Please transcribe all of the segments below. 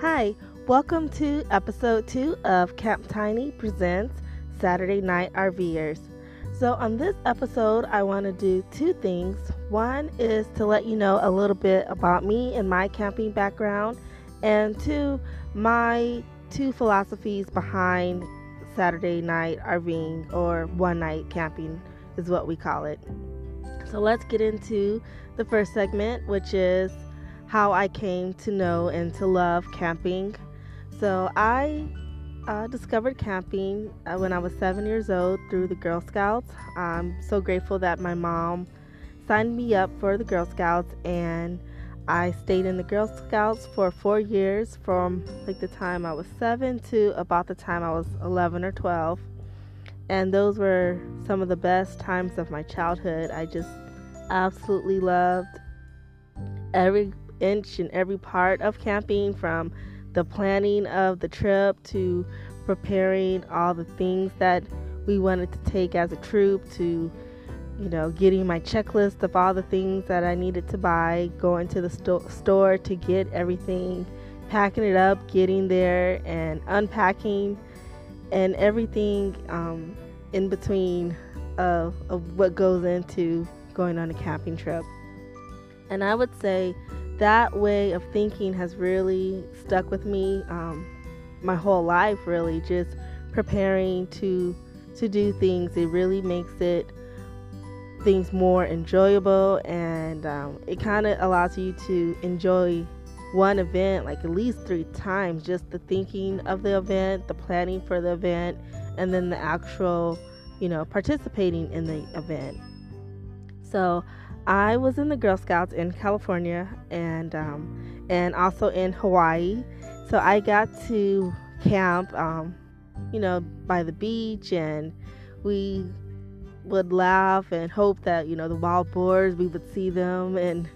Hi, welcome to episode two of Camp Tiny Presents Saturday Night RVers. So, on this episode, I want to do two things. One is to let you know a little bit about me and my camping background, and two, my two philosophies behind Saturday night RVing or one night camping is what we call it. So, let's get into the first segment, which is how I came to know and to love camping. So I uh, discovered camping uh, when I was seven years old through the Girl Scouts. I'm so grateful that my mom signed me up for the Girl Scouts and I stayed in the Girl Scouts for four years from like the time I was seven to about the time I was 11 or 12. And those were some of the best times of my childhood. I just absolutely loved every inch and every part of camping from the planning of the trip to preparing all the things that we wanted to take as a troop to you know getting my checklist of all the things that I needed to buy going to the sto- store to get everything packing it up getting there and unpacking and everything um, in between of, of what goes into going on a camping trip. And I would say that way of thinking has really stuck with me um, my whole life really just preparing to to do things. It really makes it things more enjoyable and um, it kind of allows you to enjoy one event like at least three times just the thinking of the event the planning for the event and then the actual you know participating in the event. So I was in the Girl Scouts in California and um, and also in Hawaii. So I got to camp, um, you know, by the beach, and we would laugh and hope that you know the wild boars we would see them and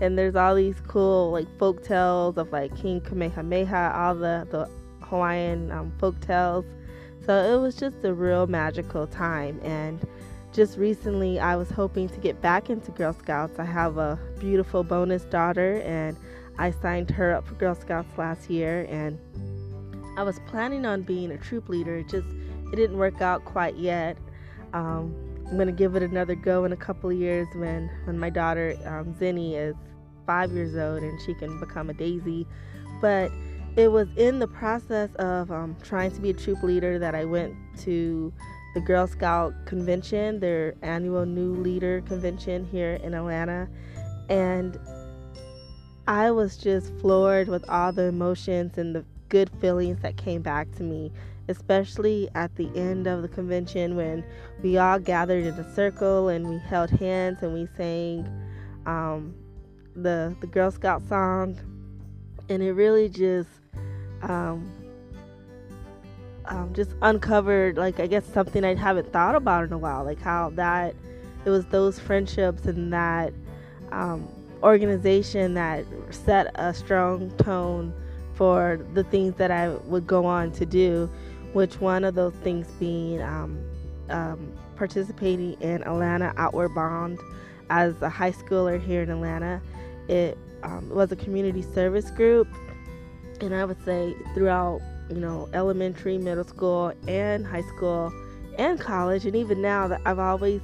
and there's all these cool like folk tales of like King Kamehameha, all the the Hawaiian um, folk tales. So it was just a real magical time and just recently I was hoping to get back into Girl Scouts. I have a beautiful bonus daughter and I signed her up for Girl Scouts last year and I was planning on being a troop leader. It just it didn't work out quite yet. Um, I'm gonna give it another go in a couple of years when when my daughter um, Zinni is five years old and she can become a daisy. But it was in the process of um, trying to be a troop leader that I went to the Girl Scout convention, their annual new leader convention here in Atlanta. And I was just floored with all the emotions and the good feelings that came back to me, especially at the end of the convention when we all gathered in a circle and we held hands and we sang um, the the Girl Scout song, and it really just um, um, just uncovered like I guess something I haven't thought about in a while, like how that it was those friendships and that um, organization that set a strong tone for the things that I would go on to do. Which one of those things being um, um participating in Atlanta Outward Bound as a high schooler here in Atlanta. It um, was a community service group, and I would say throughout you know, elementary, middle school, and high school, and college, and even now that I've always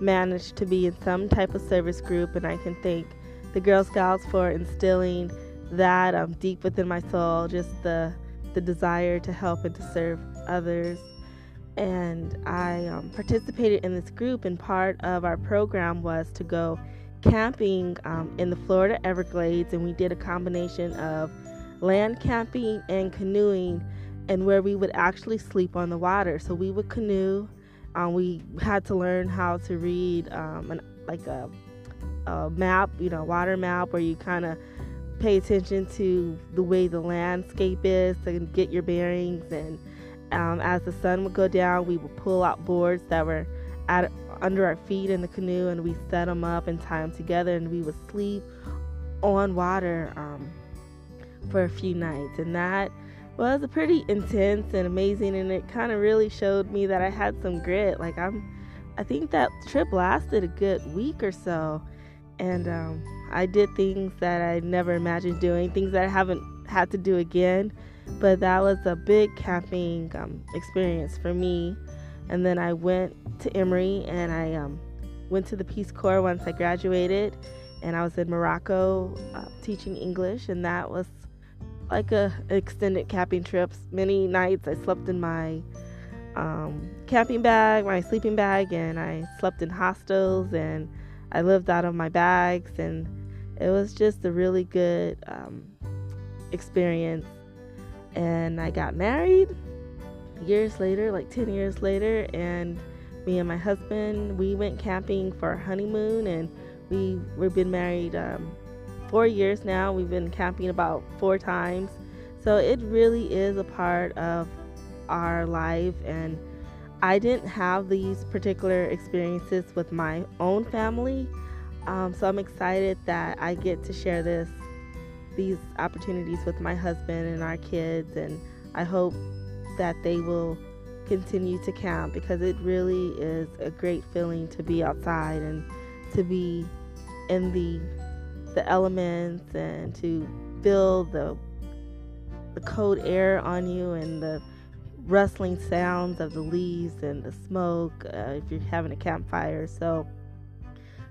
managed to be in some type of service group, and I can thank the Girl Scouts for instilling that um, deep within my soul, just the the desire to help and to serve others. And I um, participated in this group, and part of our program was to go camping um, in the Florida Everglades, and we did a combination of land camping and canoeing and where we would actually sleep on the water. So we would canoe. Um, we had to learn how to read um, an, like a, a map, you know, water map, where you kind of pay attention to the way the landscape is to get your bearings. And um, as the sun would go down, we would pull out boards that were at under our feet in the canoe, and we set them up and tie them together, and we would sleep on water um, for a few nights, and that was pretty intense and amazing. And it kind of really showed me that I had some grit. Like I'm, I think that trip lasted a good week or so, and um, I did things that I never imagined doing, things that I haven't had to do again, but that was a big camping um, experience for me. And then I went to Emory and I um, went to the Peace Corps once I graduated, and I was in Morocco uh, teaching English, and that was like a extended camping trips. Many nights I slept in my um, camping bag, my sleeping bag, and I slept in hostels and I lived out of my bags, and it was just a really good um, experience. And I got married years later, like 10 years later, and me and my husband we went camping for our honeymoon, and we we've been married um, four years now. We've been camping about four times, so it really is a part of our life and I didn't have these particular experiences with my own family. Um, so I'm excited that I get to share this these opportunities with my husband and our kids and I hope that they will continue to camp because it really is a great feeling to be outside and to be in the the elements and to feel the the cold air on you and the rustling sounds of the leaves and the smoke uh, if you're having a campfire. So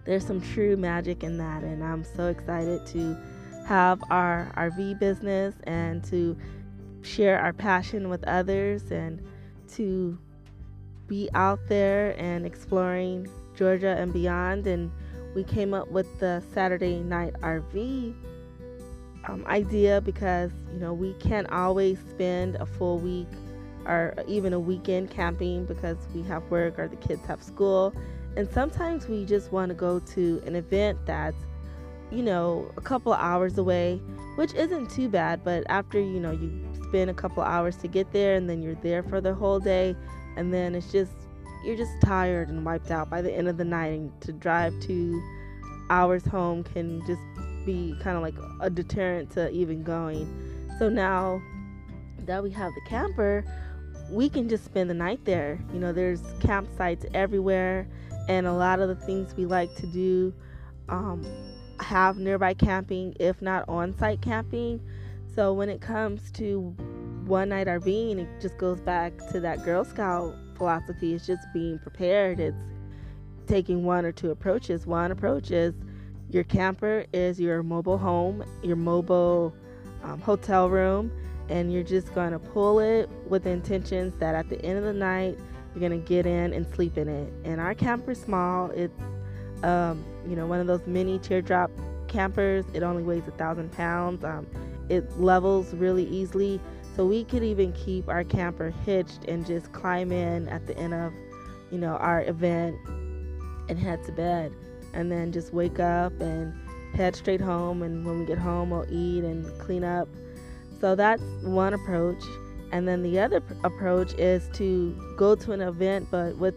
there's some true magic in that, and I'm so excited to have our RV business and to share our passion with others and to be out there and exploring Georgia and beyond. And we came up with the Saturday night RV um, idea because you know we can't always spend a full week or even a weekend camping because we have work or the kids have school. And sometimes we just want to go to an event that's, you know, a couple hours away, which isn't too bad. But after, you know, you spend a couple hours to get there and then you're there for the whole day, and then it's just, you're just tired and wiped out by the end of the night. And to drive two hours home can just be kind of like a deterrent to even going. So now that we have the camper, we can just spend the night there. You know, there's campsites everywhere, and a lot of the things we like to do um, have nearby camping, if not on site camping. So when it comes to one night RVing, it just goes back to that Girl Scout philosophy. is just being prepared. It's taking one or two approaches. One approach is your camper is your mobile home, your mobile um, hotel room and you're just going to pull it with the intentions that at the end of the night you're going to get in and sleep in it. And our camper's small. It's um, you know one of those mini teardrop campers. It only weighs a thousand pounds. Um, it levels really easily, so we could even keep our camper hitched and just climb in at the end of you know our event and head to bed, and then just wake up and head straight home. And when we get home, we'll eat and clean up so that's one approach. And then the other pr- approach is to go to an event, but with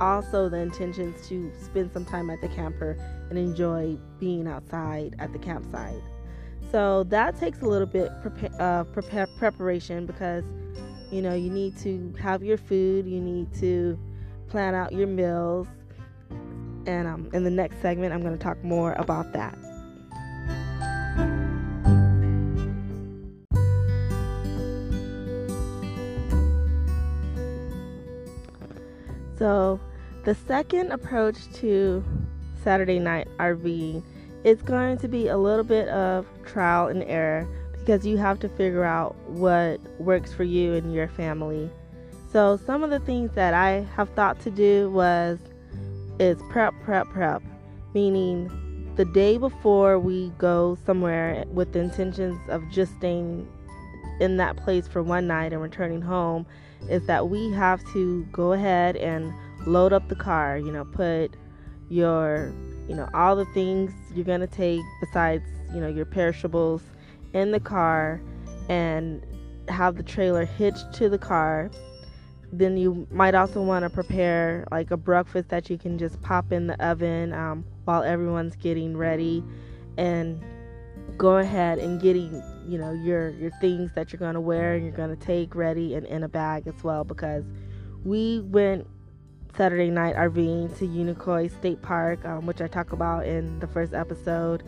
also the intentions to spend some time at the camper and enjoy being outside at the campsite. So that takes a little bit prepa- uh, preparation because you know you need to have your food, you need to plan out your meals, and um, in the next segment, I'm going to talk more about that. So, the second approach to Saturday night RVing is going to be a little bit of trial and error because you have to figure out what works for you and your family. So, some of the things that I have thought to do was is prep, prep, prep, meaning the day before we go somewhere with the intentions of just staying in that place for one night and returning home is that we have to go ahead and load up the car, you know, put your, you know, all the things you're going to take besides, you know, your perishables in the car and have the trailer hitched to the car. Then you might also want to prepare like a breakfast that you can just pop in the oven um, while everyone's getting ready and go ahead and getting you know your your things that you're going to wear and you're going to take ready and in a bag as well because we went Saturday night RVing to Unicoi State Park, um, which I talk about in the first episode,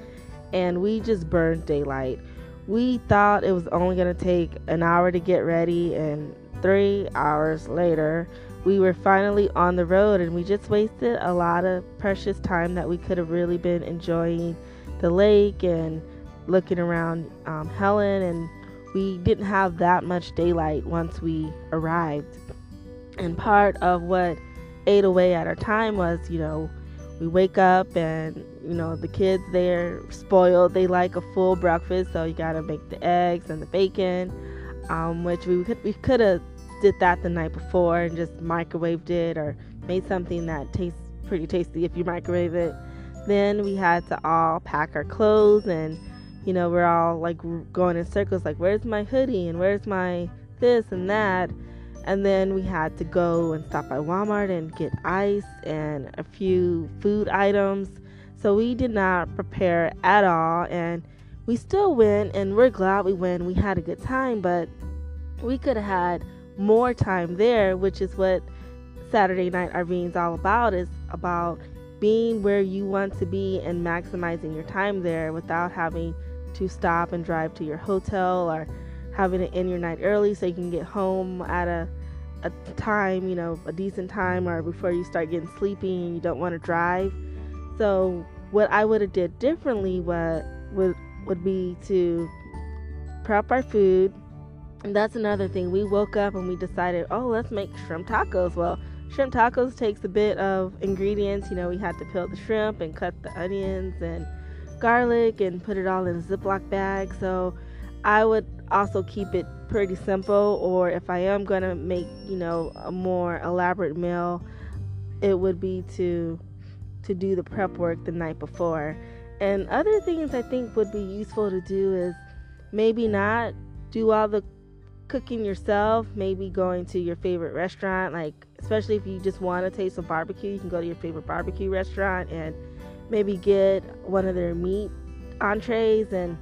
and we just burned daylight. we thought it was only going to take an hour to get ready, and three hours later, we were finally on the road, and we just wasted a lot of precious time that we could have really been enjoying the lake and looking around um, Helen, and we didn't have that much daylight once we arrived. And part of what ate away at our time was, you know, we wake up and you know the kids they're spoiled they like a full breakfast so you gotta make the eggs and the bacon um, which we could we could have did that the night before and just microwaved it or made something that tastes pretty tasty if you microwave it. Then we had to all pack our clothes and you know we're all like going in circles like where's my hoodie and where's my this and that and then we had to go and stop by Walmart and get ice and a few food items. So we did not prepare at all. And we still went, and we're glad we went. We had a good time, but we could have had more time there, which is what Saturday Night is all about. Is about being where you want to be and maximizing your time there without having to stop and drive to your hotel or having to end your night early so you can get home at a a time, you know, a decent time or before you start getting sleepy and you don't want to drive. So what I would have did differently would would would be to prep our food. And that's another thing. We woke up and we decided, oh, let's make shrimp tacos. Well, shrimp tacos takes a bit of ingredients. You know, we had to peel the shrimp and cut the onions and garlic and put it all in a Ziploc bag. So I would also keep it pretty simple or if I am going to make, you know, a more elaborate meal, it would be to to do the prep work the night before. And other things I think would be useful to do is maybe not do all the cooking yourself, maybe going to your favorite restaurant, like especially if you just want to taste some barbecue, you can go to your favorite barbecue restaurant and maybe get one of their meat entrees and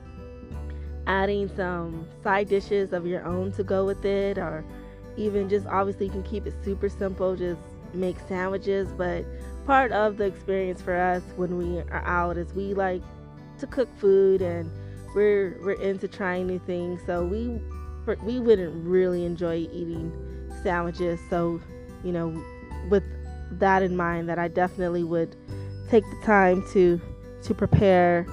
adding some side dishes of your own to go with it, or even just obviously you can keep it super simple, just make sandwiches. But part of the experience for us when we are out is we like to cook food and we're we're into trying new things. So we we wouldn't really enjoy eating sandwiches. So you know, with that in mind, that I definitely would take the time to to prepare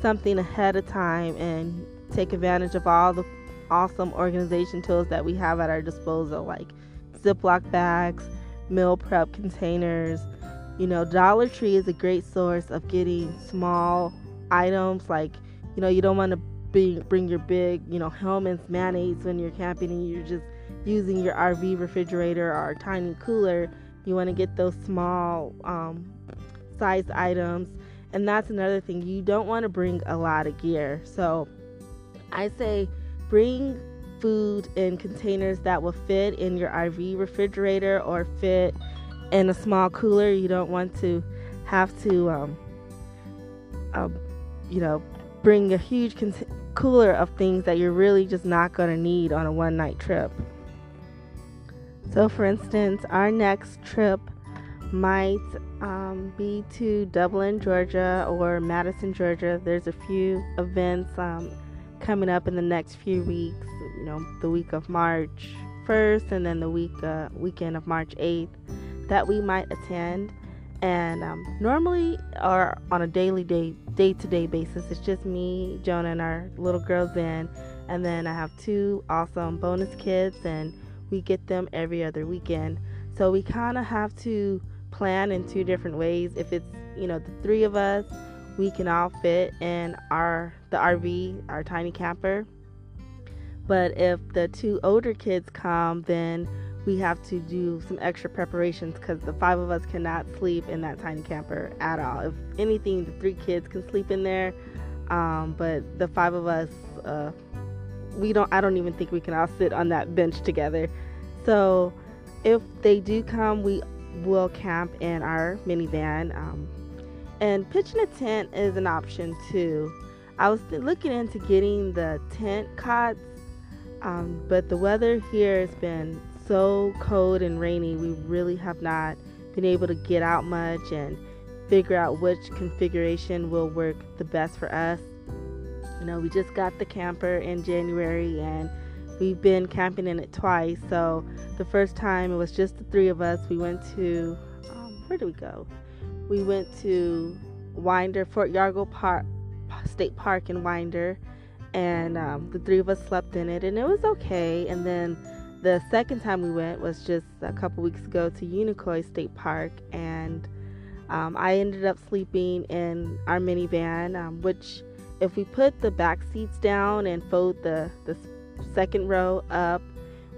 something ahead of time and take advantage of all the awesome organization tools that we have at our disposal, like Ziploc bags, meal prep containers. You know, Dollar Tree is a great source of getting small items like, you know, you don't want to bring, bring your big, you know, Hellmann's mayonnaise when you're camping and you're just using your RV refrigerator or tiny cooler. You want to get those small um, sized items. And that's another thing. You don't want to bring a lot of gear. So, I say bring food in containers that will fit in your RV refrigerator or fit in a small cooler. You don't want to have to, um, um, you know, bring a huge con- cooler of things that you're really just not going to need on a one night trip. So, for instance, our next trip might um, be to Dublin, Georgia, or Madison, Georgia. There's a few events. Coming up in the next few weeks. You know, the week of March 1st and then the week uh, weekend of March 8th that we might attend. And um, normally, or on a daily day, day to day basis, it's just me, Jonah, and our little girl Zen. And then I have two awesome bonus kids, and we get them every other weekend. So we kind of have to plan in two different ways. If it's, you know, the three of us, we can all fit in our the RV, our tiny camper. But if the two older kids come, then we have to do some extra preparations because the five of us cannot sleep in that tiny camper at all. If anything, the three kids can sleep in there, um, but the five of us, uh, we don't. I don't even think we can all sit on that bench together. So, if they do come, we will camp in our minivan. Um, and pitching a tent is an option too. I was looking into getting the tent cots, um, but the weather here has been so cold and rainy. We really have not been able to get out much and figure out which configuration will work the best for us. You know, we just got the camper in January and we've been camping in it twice. So the first time it was just the three of us. We went to, um, where did we go? We went to Winder, Fort Yargo Park, State Park in Winder, and um, the three of us slept in it, and it was okay. And then the second time we went was just a couple weeks ago to Unicoi State Park, and um, I ended up sleeping in our minivan, um, which if we put the back seats down and fold the, the second row up,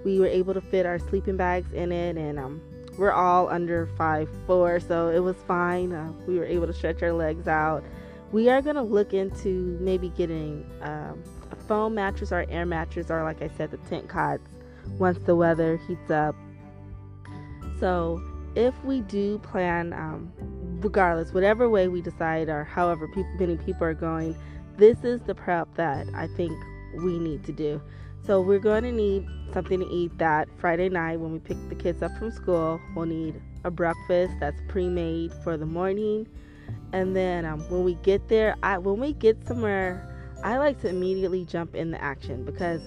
we were able to fit our sleeping bags in it, and um, we're all under five four, so it was fine. Uh, we were able to stretch our legs out. We are gonna look into maybe getting um, a foam mattress or air mattress, or like I said, the tent cots once the weather heats up. So if we do plan, um, regardless, whatever way we decide, or however many people are going, this is the prep that I think we need to do. So we're going to need something to eat that Friday night when we pick the kids up from school. We'll need a breakfast that's pre-made for the morning, and then um, when we get there, I when we get somewhere, I like to immediately jump in the action because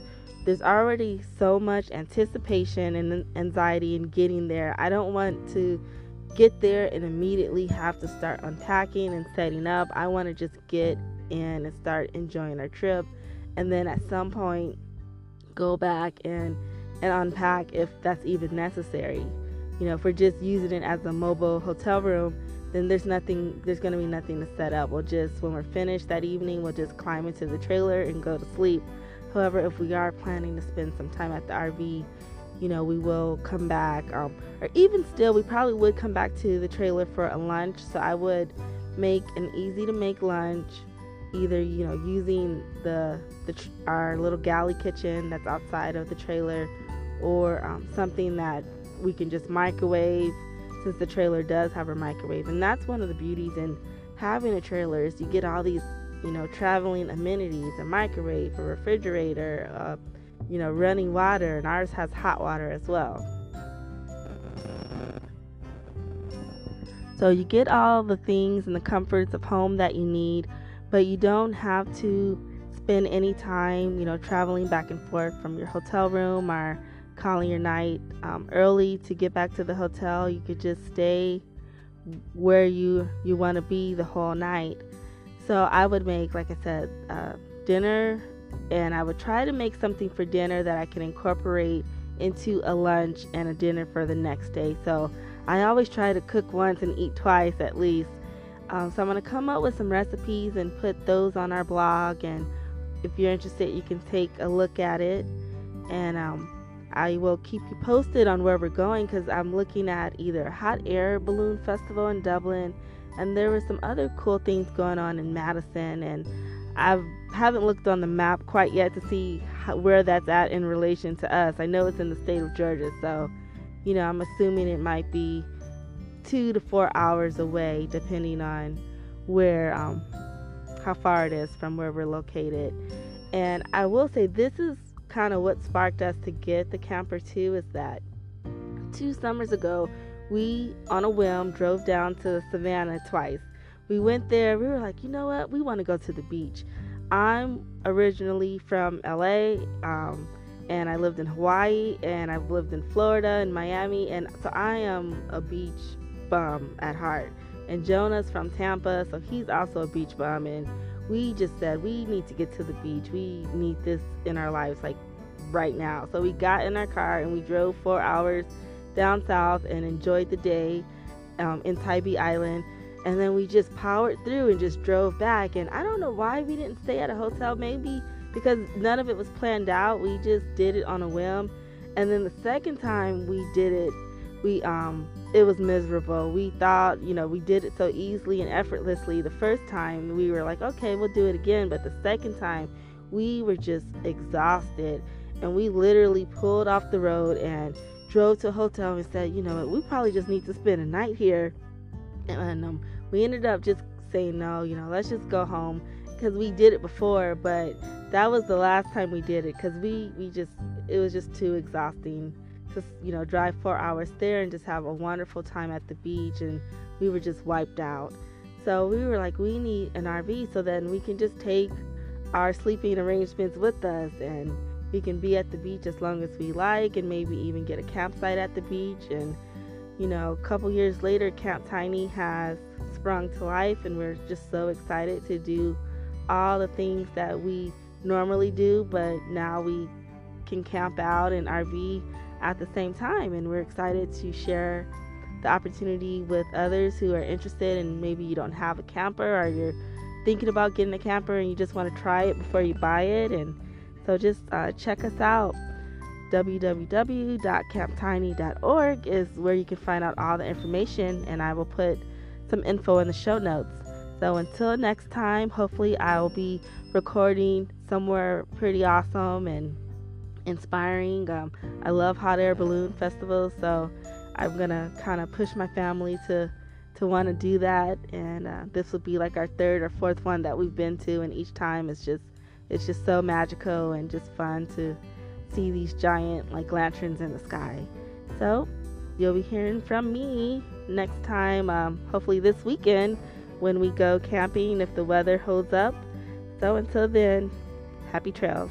there's already so much anticipation and anxiety in getting there. I don't want to get there and immediately have to start unpacking and setting up. I want to just get in and start enjoying our trip, and then at some point go back and and unpack if that's even necessary. You know, if we're just using it as a mobile hotel room, then there's nothing there's going to be nothing to set up. We'll just when we're finished that evening, we'll just climb into the trailer and go to sleep. However, if we are planning to spend some time at the RV, you know, we will come back um, or even still we probably would come back to the trailer for a lunch. So I would make an easy to make lunch either you know using the, the our little galley kitchen that's outside of the trailer or um, something that we can just microwave since the trailer does have a microwave. And that's one of the beauties in having a trailer is you get all these you know traveling amenities a microwave a refrigerator uh, you know running water and ours has hot water as well. So you get all the things and the comforts of home that you need but you don't have to spend any time, you know, traveling back and forth from your hotel room or calling your night um, early to get back to the hotel. You could just stay where you you want to be the whole night. So I would make, like I said, uh, dinner, and I would try to make something for dinner that I can incorporate into a lunch and a dinner for the next day. So I always try to cook once and eat twice at least um, so I'm going to come up with some recipes and put those on our blog. And if you're interested, you can take a look at it. And um, I will keep you posted on where we're going because I'm looking at either hot air balloon festival in Dublin, and there were some other cool things going on in Madison. And I haven't looked on the map quite yet to see how, where that's at in relation to us. I know it's in the state of Georgia, so you know I'm assuming it might be two to four hours away, depending on where, um, how far it is from where we're located. And I will say this is kind of what sparked us to get the camper too. Is that two summers ago, we on a whim drove down to Savannah twice. We went there. We were like, you know what? We want to go to the beach. I'm originally from LA. Um, and I lived in Hawaii and I've lived in Florida and Miami and so I am a beach bum at heart. And Jonah's from Tampa, so he's also a beach bum. And we just said, we need to get to the beach. We need this in our lives, like right now. So we got in our car and we drove four hours down south and enjoyed the day um, in Tybee Island. And then we just powered through and just drove back. And I don't know why we didn't stay at a hotel. Maybe because none of it was planned out. We just did it on a whim. And then the second time we did it, we um it was miserable. We thought, you know, we did it so easily and effortlessly the first time. We were like, okay, we'll do it again. But the second time, we were just exhausted. And we literally pulled off the road and drove to a hotel and said, you know, we probably just need to spend a night here. And um, we ended up just saying, no, you know, let's just go home because we did it before. But that was the last time we did it because we, we just, it was just too exhausting to you know drive four hours there and just have a wonderful time at the beach and we were just wiped out. So we were like we need an rv so then we can just take our sleeping arrangements with us and we can be at the beach as long as we like and maybe even get a campsite at the beach. And you know a couple years later camp tiny has sprung to life and we're just so excited to do all the things that we normally do but now we can camp out and rv at the same time and we're excited to share the opportunity with others who are interested and maybe you don't have a camper or you're thinking about getting a camper and you just want to try it before you buy it and so just uh, check us out. www.camptiny.org is where you can find out all the information, and I will put some info in the show notes. So until next time, hopefully I will be recording somewhere pretty awesome and inspiring. Um, I love hot air balloon festivals, so I'm gonna kind of push my family to to want to do that. And uh, this will be like our third or fourth one that we've been to, and each time is just it's just so magical and just fun to see these giant like lanterns in the sky. So you'll be hearing from me next time, um, hopefully this weekend when we go camping if the weather holds up. So until then, happy trails.